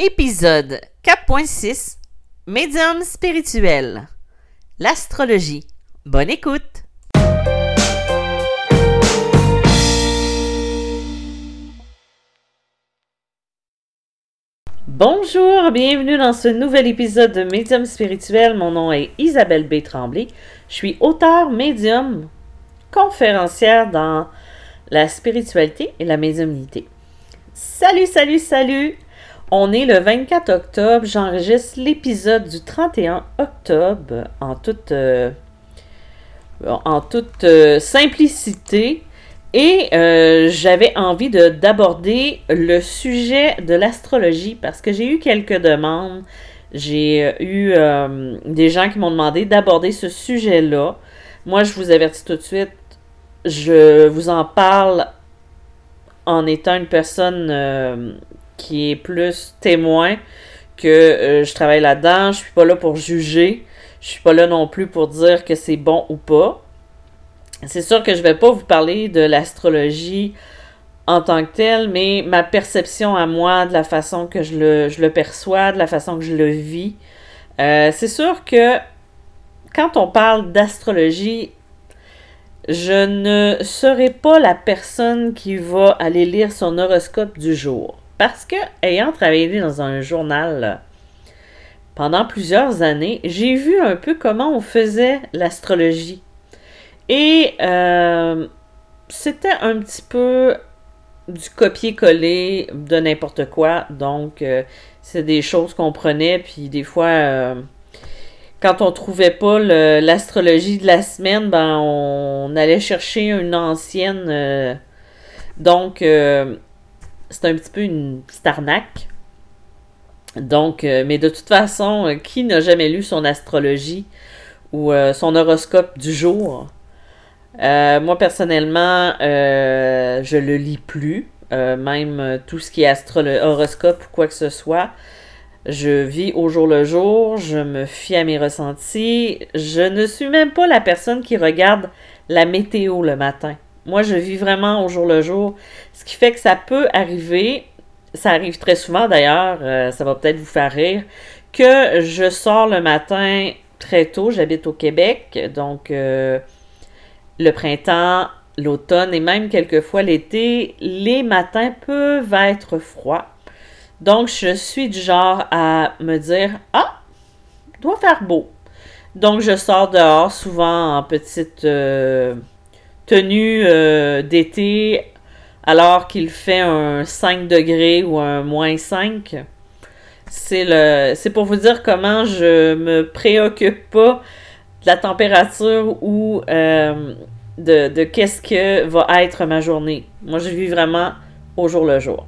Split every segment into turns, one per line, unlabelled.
Épisode 4.6 Médium spirituel. L'astrologie. Bonne écoute. Bonjour, bienvenue dans ce nouvel épisode de Médium spirituel. Mon nom est Isabelle B. Tremblay. Je suis auteur médium, conférencière dans la spiritualité et la médiumnité. Salut, salut, salut! On est le 24 octobre. J'enregistre l'épisode du 31 octobre en toute, euh, en toute euh, simplicité. Et euh, j'avais envie de, d'aborder le sujet de l'astrologie parce que j'ai eu quelques demandes. J'ai eu des gens qui m'ont demandé d'aborder ce sujet-là. Moi, je vous avertis tout de suite, je vous en parle en étant une personne qui est plus témoin que euh, je travaille là-dedans. Je suis pas là pour juger. Je suis pas là non plus pour dire que c'est bon ou pas. C'est sûr que je vais pas vous parler de l'astrologie en tant que telle, mais ma perception à moi, de la façon que je le, je le perçois, de la façon que je le vis. Euh, c'est sûr que quand on parle d'astrologie, je ne serai pas la personne qui va aller lire son horoscope du jour. Parce que, ayant travaillé dans un journal pendant plusieurs années, j'ai vu un peu comment on faisait l'astrologie. Et euh, c'était un petit peu du copier-coller de n'importe quoi. Donc, euh, c'est des choses qu'on prenait, puis des fois, euh, quand on trouvait pas l'astrologie de la semaine, ben, on allait chercher une ancienne. donc, c'est un petit peu une petite. Donc, euh, mais de toute façon, euh, qui n'a jamais lu son astrologie ou euh, son horoscope du jour? moi, personnellement, je le lis plus. même tout ce qui est horoscope ou quoi que ce soit. Je vis au jour le jour, je me fie à mes ressentis. Je ne suis même pas la personne qui regarde la météo le matin. Moi, je vis vraiment au jour le jour. Ce qui fait que ça peut arriver, ça arrive très souvent d'ailleurs, euh, ça va peut-être vous faire rire, que je sors le matin très tôt. J'habite au Québec, donc euh, le printemps, l'automne et même quelquefois l'été, les matins peuvent être froids. Donc, je suis du genre à me dire Ah, doit faire beau. Donc, je sors dehors souvent en petite. Euh, tenue euh, d'été alors qu'il fait un 5 degrés ou un moins 5. C'est pour vous dire comment je me préoccupe pas de la température ou euh, de, de qu'est-ce que va être ma journée. Moi, je vis vraiment au jour le jour.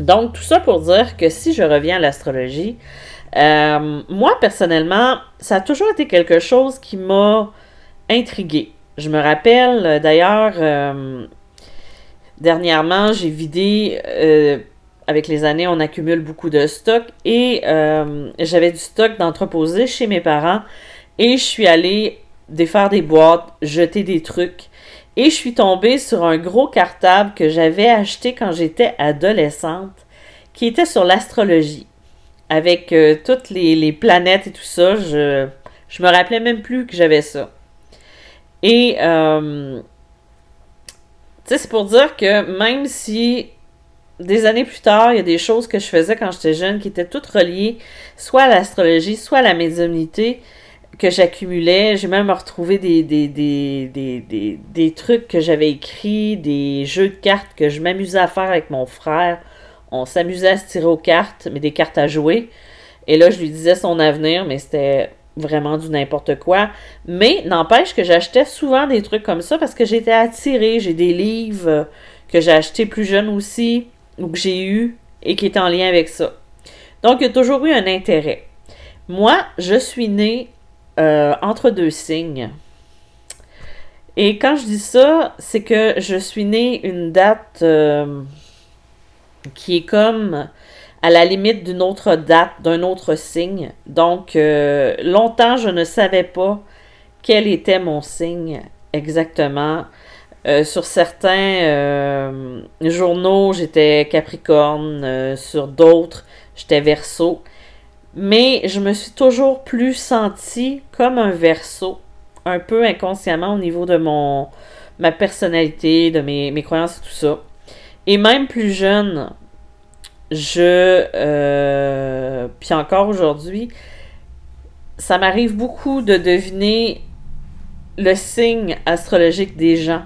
Donc, tout ça pour dire que si je reviens à l'astrologie, euh, moi, personnellement, ça a toujours été quelque chose qui m'a intriguée. Je me rappelle euh, d'ailleurs, euh, dernièrement, j'ai vidé, euh, avec les années, on accumule beaucoup de stock et j'avais du stock d'entreposé chez mes parents et je suis allée défaire des boîtes, jeter des trucs. Et je suis tombée sur un gros cartable que j'avais acheté quand j'étais adolescente, qui était sur l'astrologie, avec toutes les, les, planètes et tout ça. Je, je me rappelais même plus que j'avais ça. Et, euh, tu sais, c'est pour dire que même si des années plus tard, il y a des choses que je faisais quand j'étais jeune qui étaient toutes reliées soit à l'astrologie, soit à la médiumnité que j'accumulais. J'ai même retrouvé des, des, des, des, des trucs que j'avais écrits, des jeux de cartes que je m'amusais à faire avec mon frère. On s'amusait à se tirer aux cartes, mais des cartes à jouer. Et là, je lui disais son avenir, mais c'était vraiment du n'importe quoi. Mais n'empêche que j'achetais souvent des trucs comme ça parce que j'étais attirée. J'ai des livres que j'ai achetés plus jeune aussi ou que j'ai eu et qui étaient en lien avec ça. Donc, il y a toujours eu un intérêt. Moi, je suis née euh, entre deux signes. Et quand je dis ça, c'est que je suis née une date euh, qui est comme à la limite d'une autre date, d'un autre signe. Donc, euh, longtemps, je ne savais pas quel était mon signe exactement. Euh, sur certains euh, journaux, j'étais Capricorne, sur d'autres, j'étais Verseau. Mais je me suis toujours plus sentie comme un Verseau, un peu inconsciemment au niveau de mon ma personnalité, de mes, mes croyances et tout ça. Et même plus jeune, je... Euh, puis encore aujourd'hui, ça m'arrive beaucoup de deviner le signe astrologique des gens.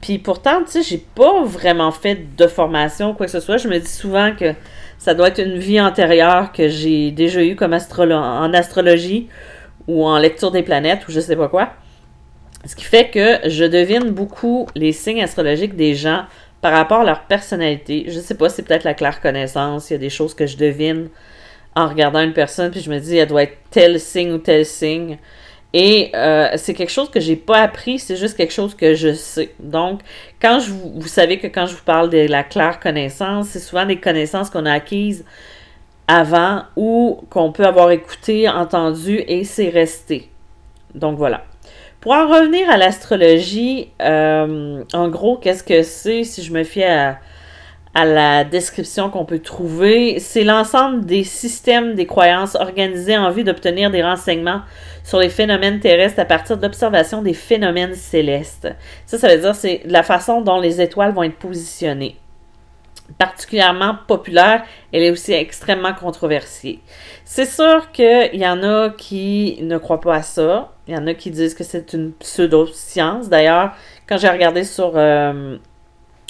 Puis pourtant, tu sais, j'ai pas vraiment fait de formation quoi que ce soit. Je me dis souvent que ça doit être une vie antérieure que j'ai déjà eue comme en astrologie ou en lecture des planètes ou je sais pas quoi. Ce qui fait que je devine beaucoup les signes astrologiques des gens par rapport à leur personnalité. Je sais pas, c'est peut-être la claire connaissance. Il y a des choses que je devine en regardant une personne, puis je me dis, elle doit être tel signe ou tel signe. Et euh, c'est quelque chose que j'ai pas appris, c'est juste quelque chose que je sais. Donc, quand je vous, vous savez que quand je vous parle de la claire connaissance, c'est souvent des connaissances qu'on a acquises avant ou qu'on peut avoir écouté, entendu et c'est resté. Donc voilà. Pour en revenir à l'astrologie, euh, en gros, qu'est-ce que c'est si je me fie à, la description qu'on peut trouver? C'est l'ensemble des systèmes des croyances organisés en vue d'obtenir des renseignements sur les phénomènes terrestres à partir de l'observation des phénomènes célestes. Ça, ça veut dire c'est la façon dont les étoiles vont être positionnées particulièrement populaire, elle est aussi extrêmement controversée. C'est sûr qu'il y en a qui ne croient pas à ça. Il y en a qui disent que c'est une pseudo-science. D'ailleurs, quand j'ai regardé sur euh,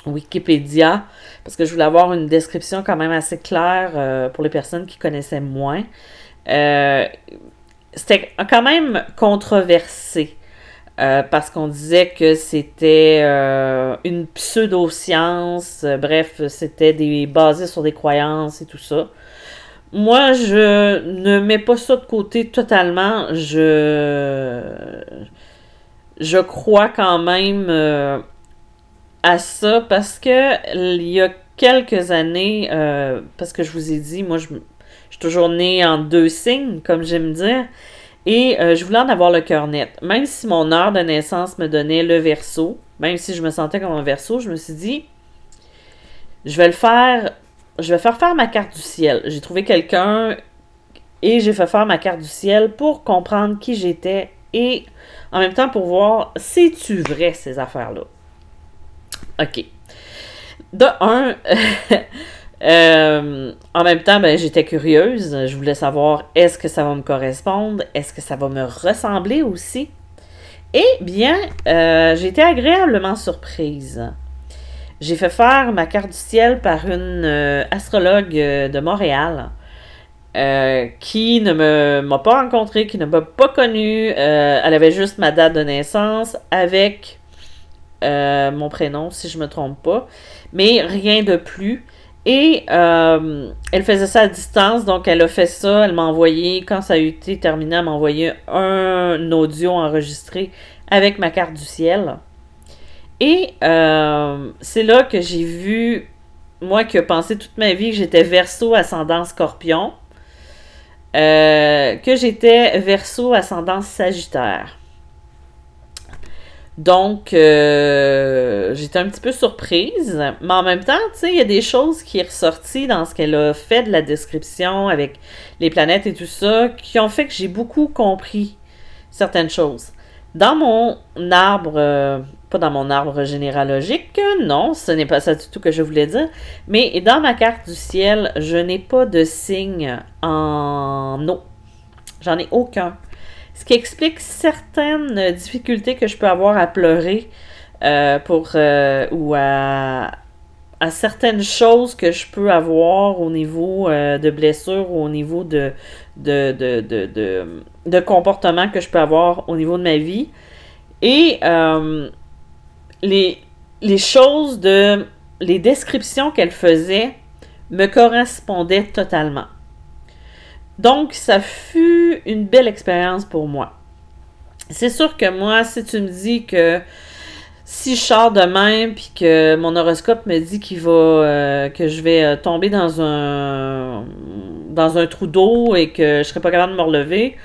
Wikipédia, parce que je voulais avoir une description quand même assez claire euh, pour les personnes qui connaissaient moins, euh, c'était quand même controversé. Euh, parce qu'on disait que c'était euh, une pseudo-science, euh, bref, c'était des, basé sur des croyances et tout ça. Moi, je ne mets pas ça de côté totalement. Je, je crois quand même à ça parce que il y a quelques années, parce que je vous ai dit, moi, je, je suis toujours née en deux signes, comme j'aime dire. Et euh, je voulais en avoir le cœur net. Même si mon heure de naissance me donnait le verso, même si je me sentais comme un verso, je me suis dit, je vais le faire, je vais faire faire ma carte du ciel. J'ai trouvé quelqu'un et j'ai fait faire ma carte du ciel pour comprendre qui j'étais et en même temps pour voir, c'est-tu vrai ces affaires-là? OK. De un, Euh, en même temps, ben, j'étais curieuse. Je voulais savoir est-ce que ça va me correspondre, est-ce que ça va me ressembler aussi? Eh bien, euh, j'ai été agréablement surprise. J'ai fait faire ma carte du ciel par une euh, astrologue de Montréal qui ne m'a pas rencontrée, qui ne m'a pas connue. elle avait juste ma date de naissance avec mon prénom, si je ne me trompe pas, mais rien de plus. Et euh, elle faisait ça à distance, donc elle a fait ça, elle m'a envoyé, quand ça a été terminé, elle m'a envoyé un audio enregistré avec ma carte du ciel. Et euh, c'est là que j'ai vu, moi qui ai pensé toute ma vie que j'étais verso ascendant scorpion, euh, que j'étais verso ascendant sagittaire. Donc, euh, j'étais un petit peu surprise, mais en même temps, tu sais, il y a des choses qui sont ressorties dans ce qu'elle a fait de la description avec les planètes et tout ça, qui ont fait que j'ai beaucoup compris certaines choses. Dans mon arbre, euh, pas dans mon arbre généalogique, non, ce n'est pas ça du tout que je voulais dire, mais dans ma carte du ciel, je n'ai pas de signe en eau. J'en ai aucun. Ce qui explique certaines difficultés que je peux avoir à pleurer euh, pour euh, ou à, certaines choses que je peux avoir au niveau euh, de blessures ou au niveau de de, de, comportement que je peux avoir au niveau de ma vie. Et les, les choses de les descriptions qu'elle faisait me correspondaient totalement. Donc, ça fut une belle expérience pour moi. C'est sûr que moi, si tu me dis que si je sors demain puis que mon horoscope me dit qu'il va euh, que je vais euh, tomber dans un dans un trou d'eau et que je serai pas capable de me relever,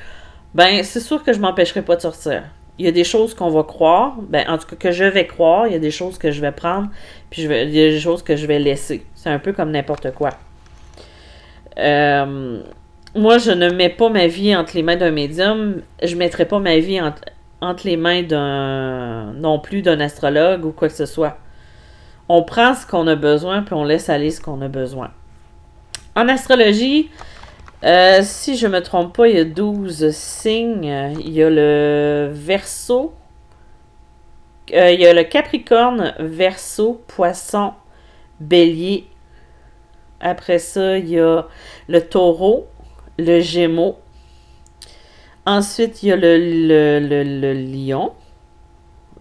ben c'est sûr que je m'empêcherai pas de sortir. il y a des choses qu'on va croire, ben, en tout cas que je vais croire, il y a des choses que je vais prendre, puis je vais, il y a des choses que je vais laisser. C'est un peu comme n'importe quoi. Euh, moi, je ne mets pas ma vie entre les mains d'un médium, je ne mettrai pas ma vie entre, entre les mains d'un non plus d'un astrologue ou quoi que ce soit. On prend ce qu'on a besoin, puis on laisse aller ce qu'on a besoin. En astrologie, euh, si je me trompe pas, il y a 12 signes. Il y a le Verseau. Euh, il y a le Capricorne, Verseau, Poisson, Bélier. Après ça, il y a le Taureau, le Gémeaux. Ensuite, il y a le, le, Lion.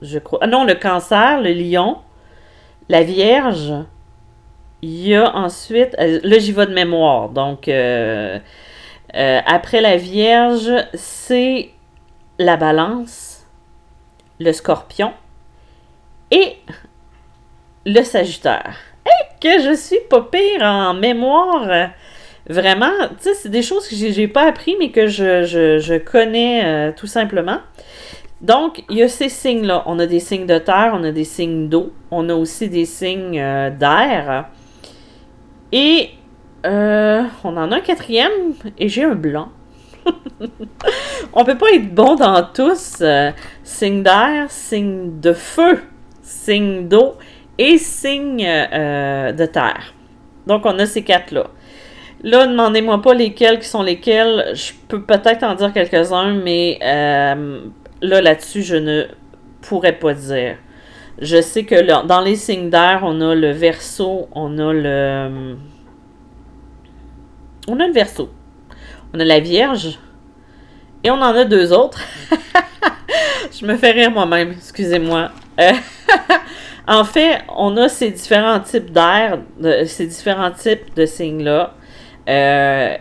Je crois. Ah non, le Cancer, le Lion, la Vierge, il y a ensuite, euh, là j'y vais de mémoire, donc euh, euh, après la Vierge, c'est la Balance, le Scorpion et le Sagittaire. Et que je suis pas pire en mémoire. Vraiment, tu sais, c'est des choses que j'ai pas appris, mais que je, connais tout simplement. Donc, il y a ces signes-là. On a des signes de terre, on a des signes d'eau, on a aussi des signes d'air. Et euh, on en a un quatrième et j'ai un blanc. on peut pas être bon dans tous. Euh, signe d'air, signe de feu, signe d'eau et signe euh, de terre. Donc on a ces quatre-là. Là, demandez-moi pas lesquels qui sont lesquels. Je peux peut-être en dire quelques-uns, mais là, là-dessus, je ne pourrais pas dire. Je sais que dans les signes d'air, on a le verso, on a le. On a le verso. On a la Vierge. Et on en a deux autres. Je me fais rire moi-même, excusez-moi. Euh, en fait, on a ces différents types d'air, ces différents types de signes-là. Euh,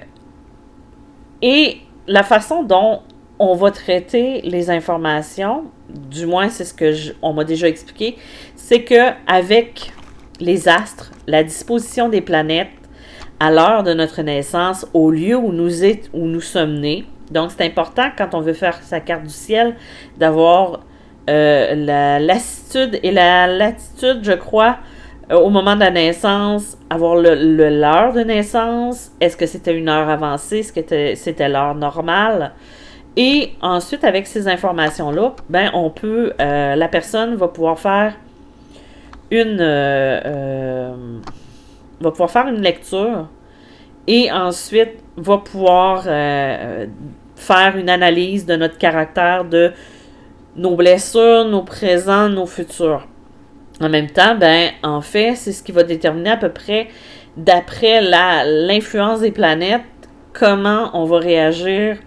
et la façon dont on va traiter les informations, du moins c'est ce que on m'a déjà expliqué, c'est que avec les astres, la disposition des planètes à l'heure de notre naissance, au lieu où nous, sommes nés. Donc c'est important quand on veut faire sa carte du ciel d'avoir euh, la lassitude et la latitude, je crois, euh, au moment de la naissance, avoir le l'heure de naissance, est-ce que c'était une heure avancée, est-ce que c'était l'heure normale, et ensuite, avec ces informations-là, ben, on peut, euh, la personne va pouvoir faire une, euh, va pouvoir faire une lecture et ensuite va pouvoir faire une analyse de notre caractère, de nos blessures, nos présents, nos futurs. En même temps, ben, en fait, c'est ce qui va déterminer à peu près, d'après l'influence des planètes, comment on va réagir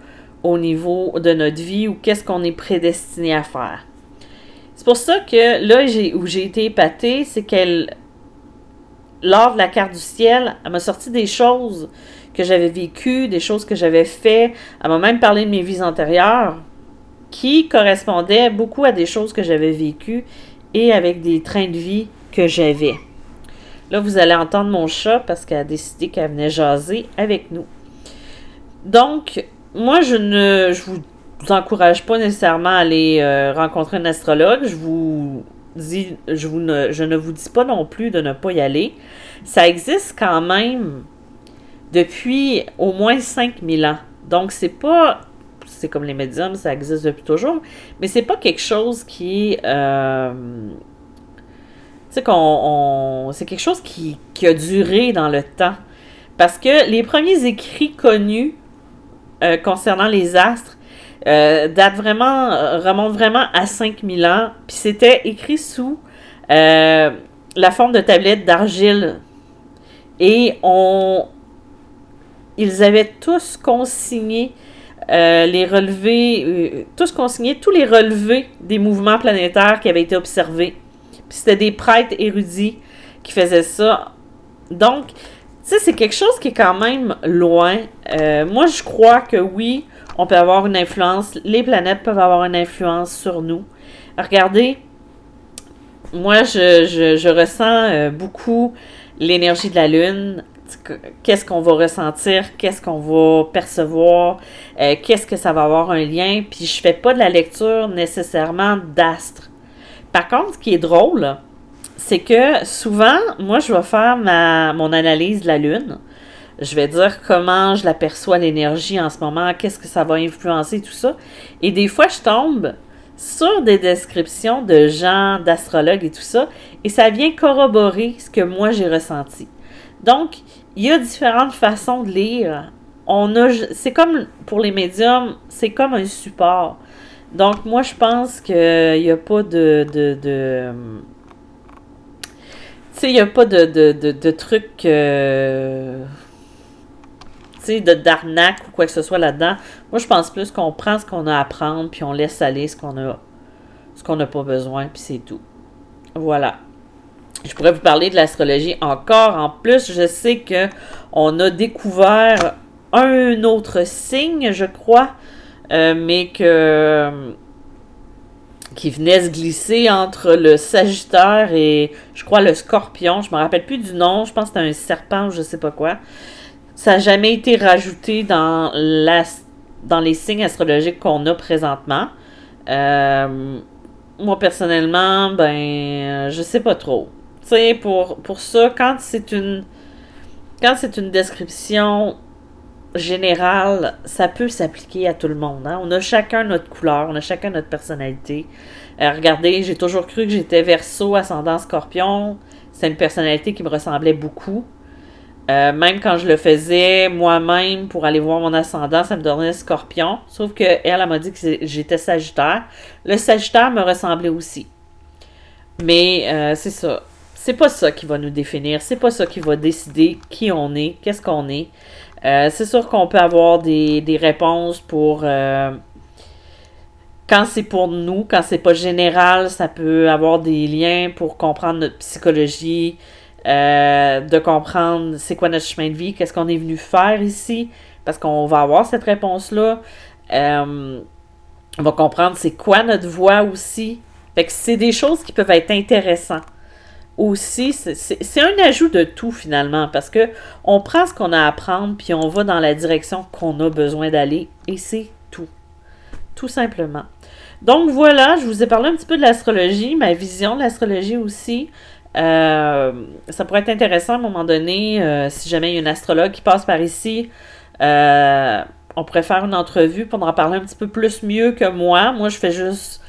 au niveau de notre vie ou qu'est-ce qu'on est prédestiné à faire. C'est pour ça que là où j'ai été épatée, c'est qu'elle, lors de la carte du ciel, elle m'a sorti des choses que j'avais vécues, des choses que j'avais fait. Elle m'a même parlé de mes vies antérieures qui correspondaient beaucoup à des choses que j'avais vécues et avec des trains de vie que j'avais. Là, vous allez entendre mon chat parce qu'elle a décidé qu'elle venait jaser avec nous. Donc, moi, je ne vous encourage pas nécessairement à aller euh, rencontrer un astrologue. Je vous dis, je, vous ne, ne vous dis pas non plus de ne pas y aller. Ça existe quand même depuis au moins 5000 ans. Donc, c'est pas. C'est comme les médiums, ça existe depuis toujours. Mais c'est pas quelque chose qui. Euh, tu sais, qu'on. c'est quelque chose qui, a duré dans le temps. Parce que les premiers écrits connus euh, concernant les astres euh, date vraiment, euh, remonte vraiment à 5000 ans. Puis c'était écrit sous la forme de tablette d'argile. Et on, ils avaient tous consigné les relevés, tous consigné tous les relevés des mouvements planétaires qui avaient été observés. Puis c'était des prêtres érudits qui faisaient ça. Donc, sais, c'est quelque chose qui est quand même loin. Euh, moi, je crois que oui, on peut avoir une influence. Les planètes peuvent avoir une influence sur nous. Regardez, moi, je, ressens euh, beaucoup l'énergie de la Lune qu'est-ce qu'on va ressentir, qu'est-ce qu'on va percevoir, euh, qu'est-ce que ça va avoir un lien. Puis je fais pas de la lecture nécessairement d'astres. Par contre, ce qui est drôle, c'est que souvent, moi, je vais faire ma, mon analyse de la Lune. Je vais dire comment je l'aperçois l'énergie en ce moment, qu'est-ce que ça va influencer, tout ça. Et des fois, je tombe sur des descriptions de gens, d'astrologues et tout ça, et ça vient corroborer ce que moi j'ai ressenti. Donc, il y a différentes façons de lire. On a, c'est comme pour les médiums, c'est comme un support. Donc, moi, je pense qu'il n'y a pas de. de, de tu sais, il n'y a pas de, de, de, trucs. Euh, tu sais, de d'arnaque ou quoi que ce soit là-dedans. Moi, je pense plus qu'on prend ce qu'on a à prendre, puis on laisse aller ce qu'on a. Ce qu'on n'a pas besoin, puis c'est tout. Voilà. Je pourrais vous parler de l'astrologie encore. En plus, je sais que on a découvert un autre signe, je crois, euh, mais que qui venait se glisser entre le Sagittaire et je crois le Scorpion. Je me rappelle plus du nom. Je pense que c'était un serpent ou je sais pas quoi. Ça n'a jamais été rajouté dans les signes astrologiques qu'on a présentement. Euh, moi personnellement, ben je sais pas trop sais, pour, pour ça, quand c'est une. Quand c'est une description générale, ça peut s'appliquer à tout le monde. Hein. On a chacun notre couleur, on a chacun notre personnalité. Euh, regardez, j'ai toujours cru que j'étais verso, ascendant scorpion. C'est une personnalité qui me ressemblait beaucoup. Euh, même quand je le faisais moi-même pour aller voir mon ascendant, ça me donnait scorpion. Sauf qu'elle, elle, m'a dit que j'étais sagittaire. Le sagittaire me ressemblait aussi. Mais euh, c'est ça c'est pas ça qui va nous définir, c'est pas ça qui va décider qui on est, qu'est-ce qu'on est. Euh, c'est sûr qu'on peut avoir des, réponses pour euh, quand c'est pour nous, quand c'est pas général, ça peut avoir des liens pour comprendre notre psychologie, euh, de comprendre c'est quoi notre chemin de vie, qu'est-ce qu'on est venu faire ici, parce qu'on va avoir cette réponse-là. on va comprendre c'est quoi notre voix aussi. Fait que c'est des choses qui peuvent être intéressantes aussi, c'est un ajout de tout finalement, parce que on prend ce qu'on a à apprendre, puis on va dans la direction qu'on a besoin d'aller, et c'est tout. Tout simplement. Donc voilà, je vous ai parlé un petit peu de l'astrologie, ma vision de l'astrologie aussi. Euh, ça pourrait être intéressant à un moment donné, euh, si jamais il y a une astrologue qui passe par ici, euh, on pourrait faire une entrevue pour en parler un petit peu plus mieux que moi. Moi, je fais juste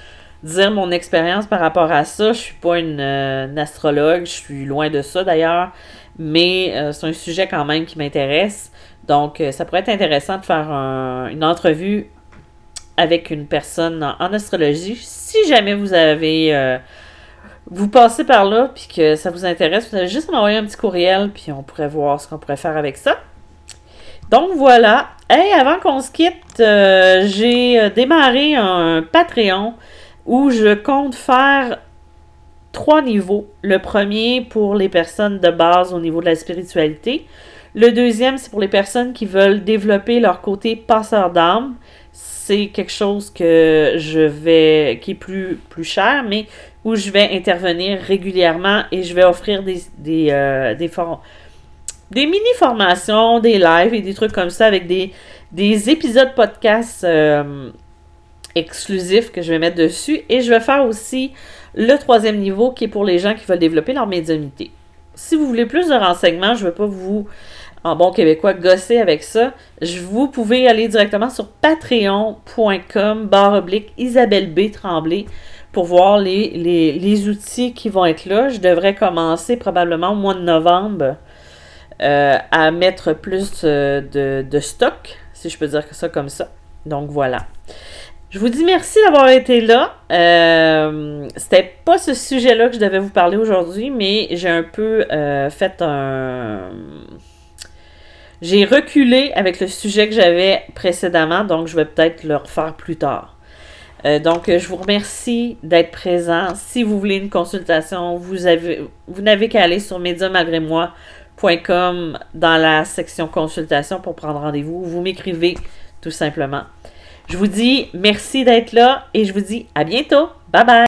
dire mon expérience par rapport à ça. Je suis pas une, euh, astrologue, je suis loin de ça d'ailleurs, mais euh, c'est un sujet quand même qui m'intéresse. Donc, euh, ça pourrait être intéressant de faire une entrevue avec une personne en, astrologie. Si jamais vous avez vous passez par là puis que ça vous intéresse, vous allez juste m'envoyer un petit courriel puis on pourrait voir ce qu'on pourrait faire avec ça. Donc voilà. Hey, avant qu'on se quitte, j'ai démarré un Patreon où je compte faire trois niveaux. Le premier pour les personnes de base au niveau de la spiritualité. Le deuxième, c'est pour les personnes qui veulent développer leur côté passeur d'âme. C'est quelque chose que je vais, qui est plus, plus cher, mais où je vais intervenir régulièrement et je vais offrir des, des, euh, des, mini-formations, des lives et des trucs comme ça avec des, des épisodes podcast euh, exclusif que je vais mettre dessus. Et je vais faire aussi le troisième niveau qui est pour les gens qui veulent développer leur médiumnité. Si vous voulez plus de renseignements, je ne vais pas vous, en bon québécois, gosser avec ça. Vous pouvez aller directement sur patreon.com barre oblique Isabelle B. Tremblay pour voir les, les, outils qui vont être là. Je devrais commencer probablement au mois de novembre euh, à mettre plus euh, de, de stock, si je peux dire ça comme ça. Donc voilà. Je vous dis merci d'avoir été là. Euh, C'était pas ce sujet-là que je devais vous parler aujourd'hui, mais j'ai un peu euh, fait un. J'ai reculé avec le sujet que j'avais précédemment, donc je vais peut-être le refaire plus tard. Euh, donc, je vous remercie d'être présent. Si vous voulez une consultation, vous vous n'avez qu'à aller sur médiamalgrémoi.com dans la section consultation pour prendre rendez-vous. Vous m'écrivez tout simplement. Je vous dis merci d'être là et je vous dis à bientôt. Bye bye!